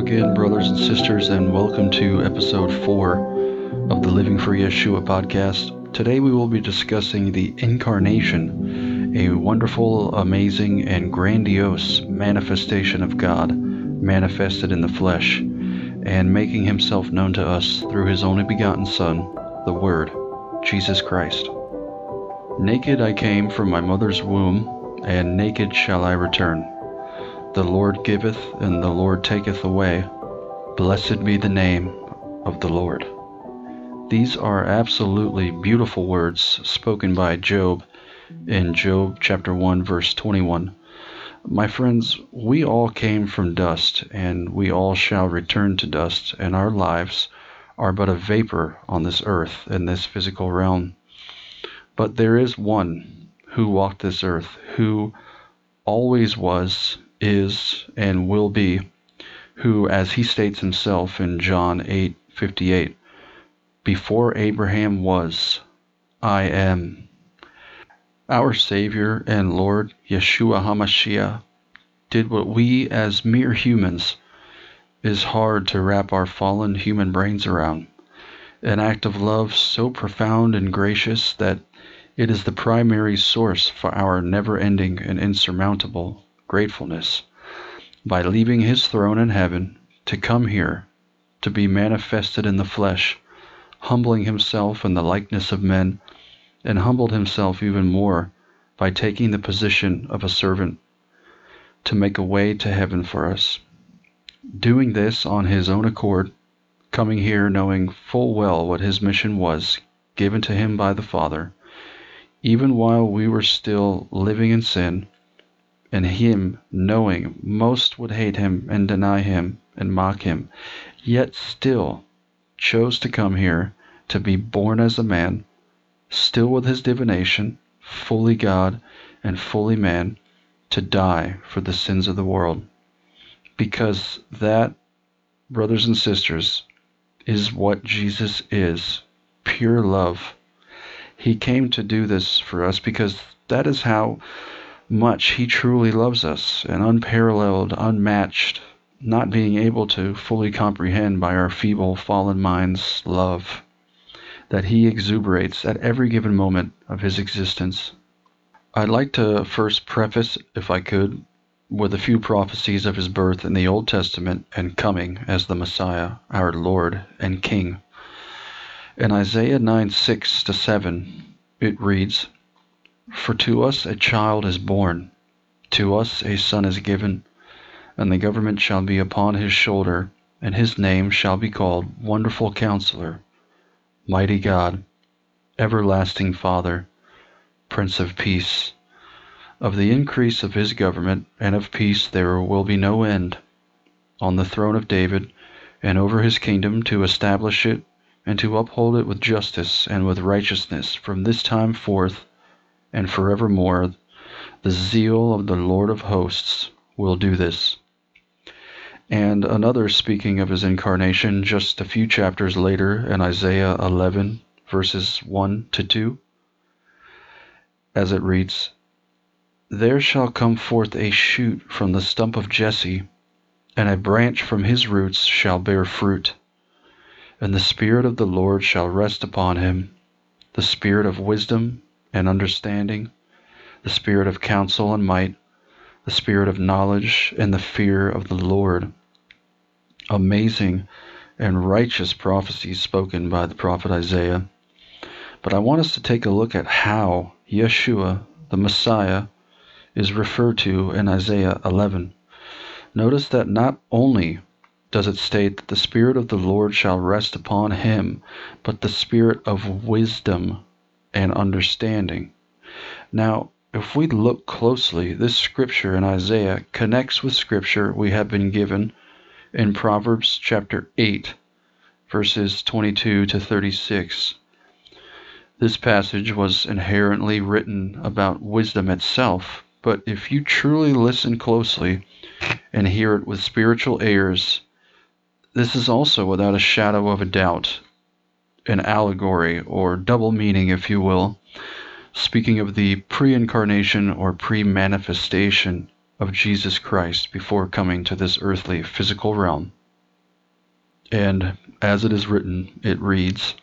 again, brothers and sisters, and welcome to episode 4 of the Living for Yeshua podcast. Today we will be discussing the Incarnation, a wonderful, amazing, and grandiose manifestation of God manifested in the flesh and making himself known to us through his only begotten Son, the Word, Jesus Christ. Naked I came from my mother's womb, and naked shall I return. The Lord giveth, and the Lord taketh away. Blessed be the name of the Lord. These are absolutely beautiful words spoken by Job in Job chapter 1 verse 21. My friends, we all came from dust, and we all shall return to dust, and our lives are but a vapor on this earth, in this physical realm. But there is one who walked this earth, who always was, is, and will be, who, as he states himself in John 8:58, before Abraham was, I am. Our Savior and Lord Yeshua HaMashiach did what we as mere humans is hard to wrap our fallen human brains around. An act of love so profound and gracious that it is the primary source for our never ending and insurmountable gratefulness by leaving his throne in heaven to come here to be manifested in the flesh, humbling himself in the likeness of men, and humbled himself even more by taking the position of a servant to make a way to heaven for us. Doing this on his own accord, coming here knowing full well what his mission was given to him by the Father, even while we were still living in sin and him knowing most would hate him and deny him and mock him, yet still chose to come here to be born as a man, still with his divination, fully God and fully man, to die for the sins of the world. Because that, brothers and sisters, is what Jesus is pure love. He came to do this for us because that is how much He truly loves us, and unparalleled, unmatched, not being able to fully comprehend by our feeble, fallen minds love that He exuberates at every given moment of His existence. I'd like to first preface, if I could, with a few prophecies of His birth in the Old Testament and coming as the Messiah, our Lord and King. In Isaiah 9 6 to 7, it reads, for to us a child is born, to us a son is given, and the government shall be upon his shoulder, and his name shall be called Wonderful Counselor, Mighty God, Everlasting Father, Prince of Peace. Of the increase of his government and of peace there will be no end, on the throne of David, and over his kingdom to establish it and to uphold it with justice and with righteousness from this time forth and forevermore. The zeal of the Lord of hosts will do this. And another speaking of his incarnation just a few chapters later in Isaiah 11, verses 1 to 2, as it reads There shall come forth a shoot from the stump of Jesse, and a branch from his roots shall bear fruit. And the Spirit of the Lord shall rest upon him the Spirit of wisdom and understanding, the spirit of counsel and might, the spirit of knowledge and the fear of the Lord. Amazing and righteous prophecies spoken by the prophet Isaiah. But I want us to take a look at how Yeshua, the Messiah, is referred to in Isaiah 11. Notice that not only does it state that the Spirit of the Lord shall rest upon him, but the Spirit of wisdom and understanding. Now, if we look closely, this scripture in Isaiah connects with scripture we have been given in Proverbs chapter 8, verses 22 to 36. This passage was inherently written about wisdom itself, but if you truly listen closely and hear it with spiritual ears, this is also without a shadow of a doubt an allegory or double meaning, if you will, speaking of the pre incarnation or pre manifestation of Jesus Christ before coming to this earthly physical realm. And as it is written, it reads,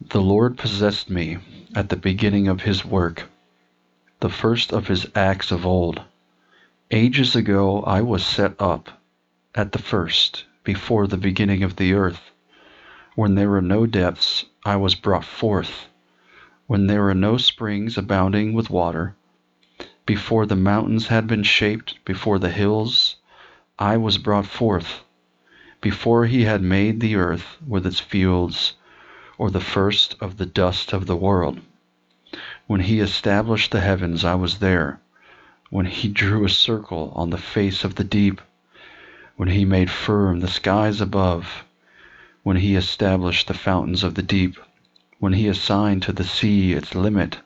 The Lord possessed me at the beginning of his work, the first of his acts of old. Ages ago I was set up at the first, before the beginning of the earth. When there were no depths, I was brought forth. When there were no springs abounding with water, before the mountains had been shaped, before the hills, I was brought forth. Before he had made the earth with its fields, or the first of the dust of the world. When he established the heavens, I was there. When he drew a circle on the face of the deep, when he made firm the skies above, when he established the fountains of the deep, when he assigned to the sea its limit,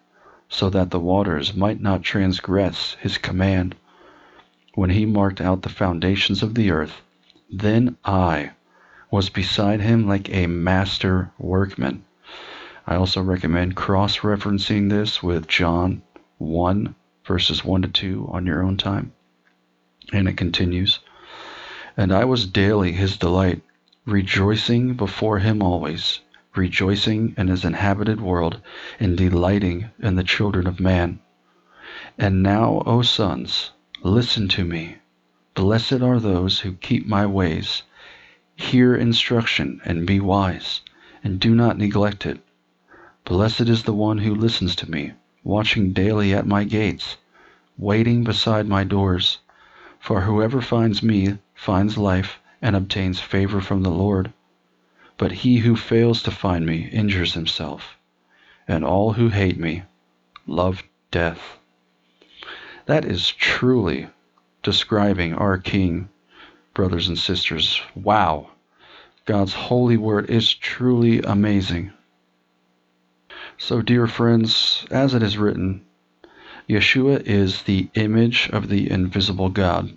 so that the waters might not transgress his command, when he marked out the foundations of the earth, then I was beside him like a master workman. I also recommend cross referencing this with John 1, verses 1 to 2 on your own time. And it continues And I was daily his delight, rejoicing before him always, rejoicing in his inhabited world, and delighting in the children of man. And now, O sons, listen to me. Blessed are those who keep my ways. Hear instruction and be wise, and do not neglect it. Blessed is the one who listens to me, watching daily at my gates, waiting beside my doors. For whoever finds me finds life and obtains favor from the Lord. But he who fails to find me injures himself, and all who hate me love death. That is truly describing our King, brothers and sisters. Wow! God's holy word is truly amazing. So, dear friends, as it is written, Yeshua is the image of the invisible God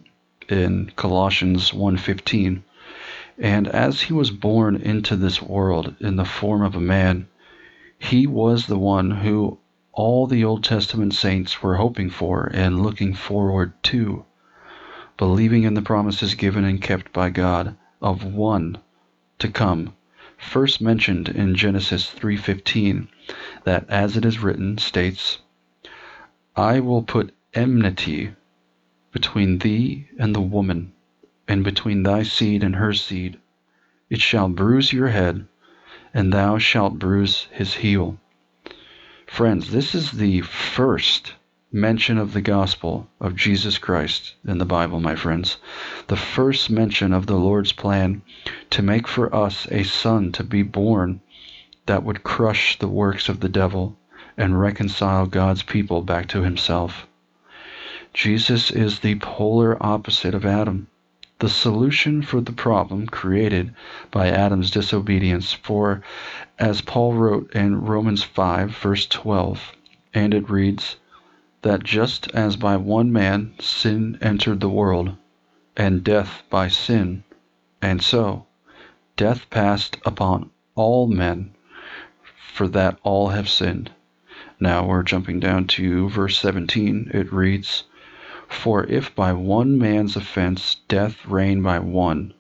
in Colossians 1:15. And as he was born into this world in the form of a man, he was the one who all the Old Testament saints were hoping for and looking forward to believing in the promises given and kept by God of one to come first mentioned in Genesis 3:15 that as it is written states I will put enmity between thee and the woman and between thy seed and her seed it shall bruise your head and thou shalt bruise his heel friends this is the first mention of the gospel of Jesus Christ in the Bible, my friends. The first mention of the Lord's plan to make for us a son to be born that would crush the works of the devil and reconcile God's people back to himself. Jesus is the polar opposite of Adam, the solution for the problem created by Adam's disobedience. For, as Paul wrote in Romans 5, verse 12, and it reads, that just as by one man sin entered the world, and death by sin, and so death passed upon all men, for that all have sinned. Now we're jumping down to verse 17. It reads, For if by one man's offense death reigned by one,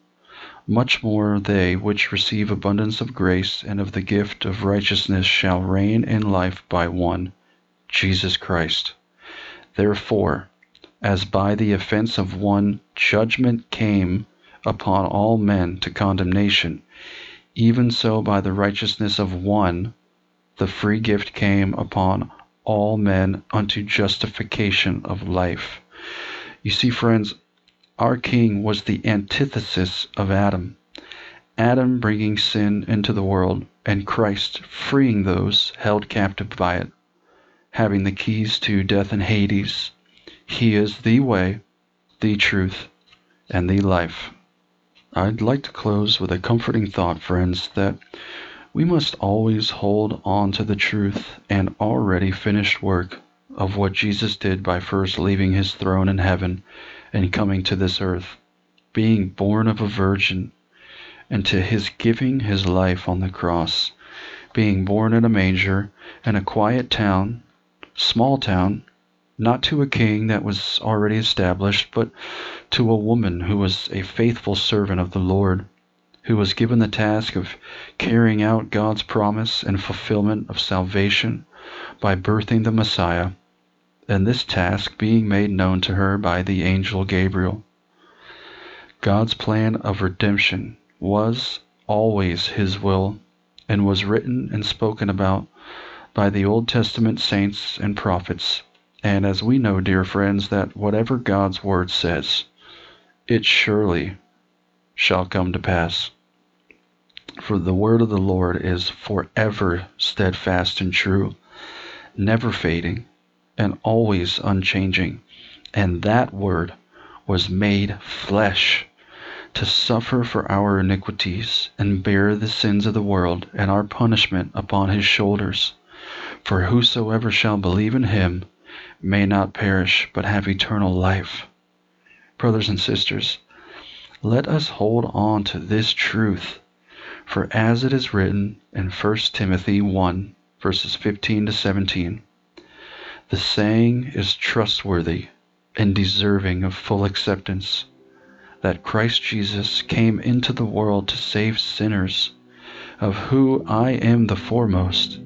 much more they which receive abundance of grace and of the gift of righteousness shall reign in life by one, Jesus Christ. Therefore, as by the offense of one judgment came upon all men to condemnation, even so by the righteousness of one the free gift came upon all men unto justification of life. You see, friends, our King was the antithesis of Adam. Adam bringing sin into the world, and Christ freeing those held captive by it having the keys to death and Hades. He is the way, the truth, and the life. I'd like to close with a comforting thought, friends, that we must always hold on to the truth and already finished work of what Jesus did by first leaving his throne in heaven and coming to this earth, being born of a virgin, and to his giving his life on the cross, being born in a manger in a quiet town small town, not to a king that was already established, but to a woman who was a faithful servant of the Lord, who was given the task of carrying out God's promise and fulfillment of salvation by birthing the Messiah, and this task being made known to her by the angel Gabriel. God's plan of redemption was always His will and was written and spoken about by the Old Testament saints and prophets. And as we know, dear friends, that whatever God's word says, it surely shall come to pass. For the word of the Lord is forever steadfast and true, never fading, and always unchanging. And that word was made flesh to suffer for our iniquities and bear the sins of the world and our punishment upon his shoulders. For whosoever shall believe in him may not perish but have eternal life. Brothers and sisters, let us hold on to this truth, for as it is written in 1 Timothy 1 verses 15 to 17, the saying is trustworthy and deserving of full acceptance that Christ Jesus came into the world to save sinners, of who I am the foremost.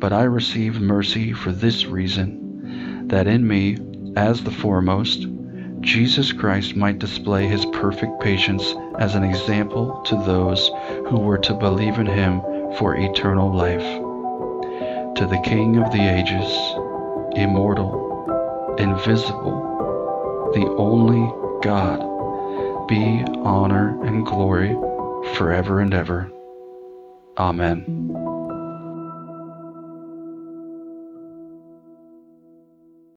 But I receive mercy for this reason, that in me, as the foremost, Jesus Christ might display his perfect patience as an example to those who were to believe in him for eternal life. To the King of the ages, immortal, invisible, the only God, be honor and glory forever and ever. Amen.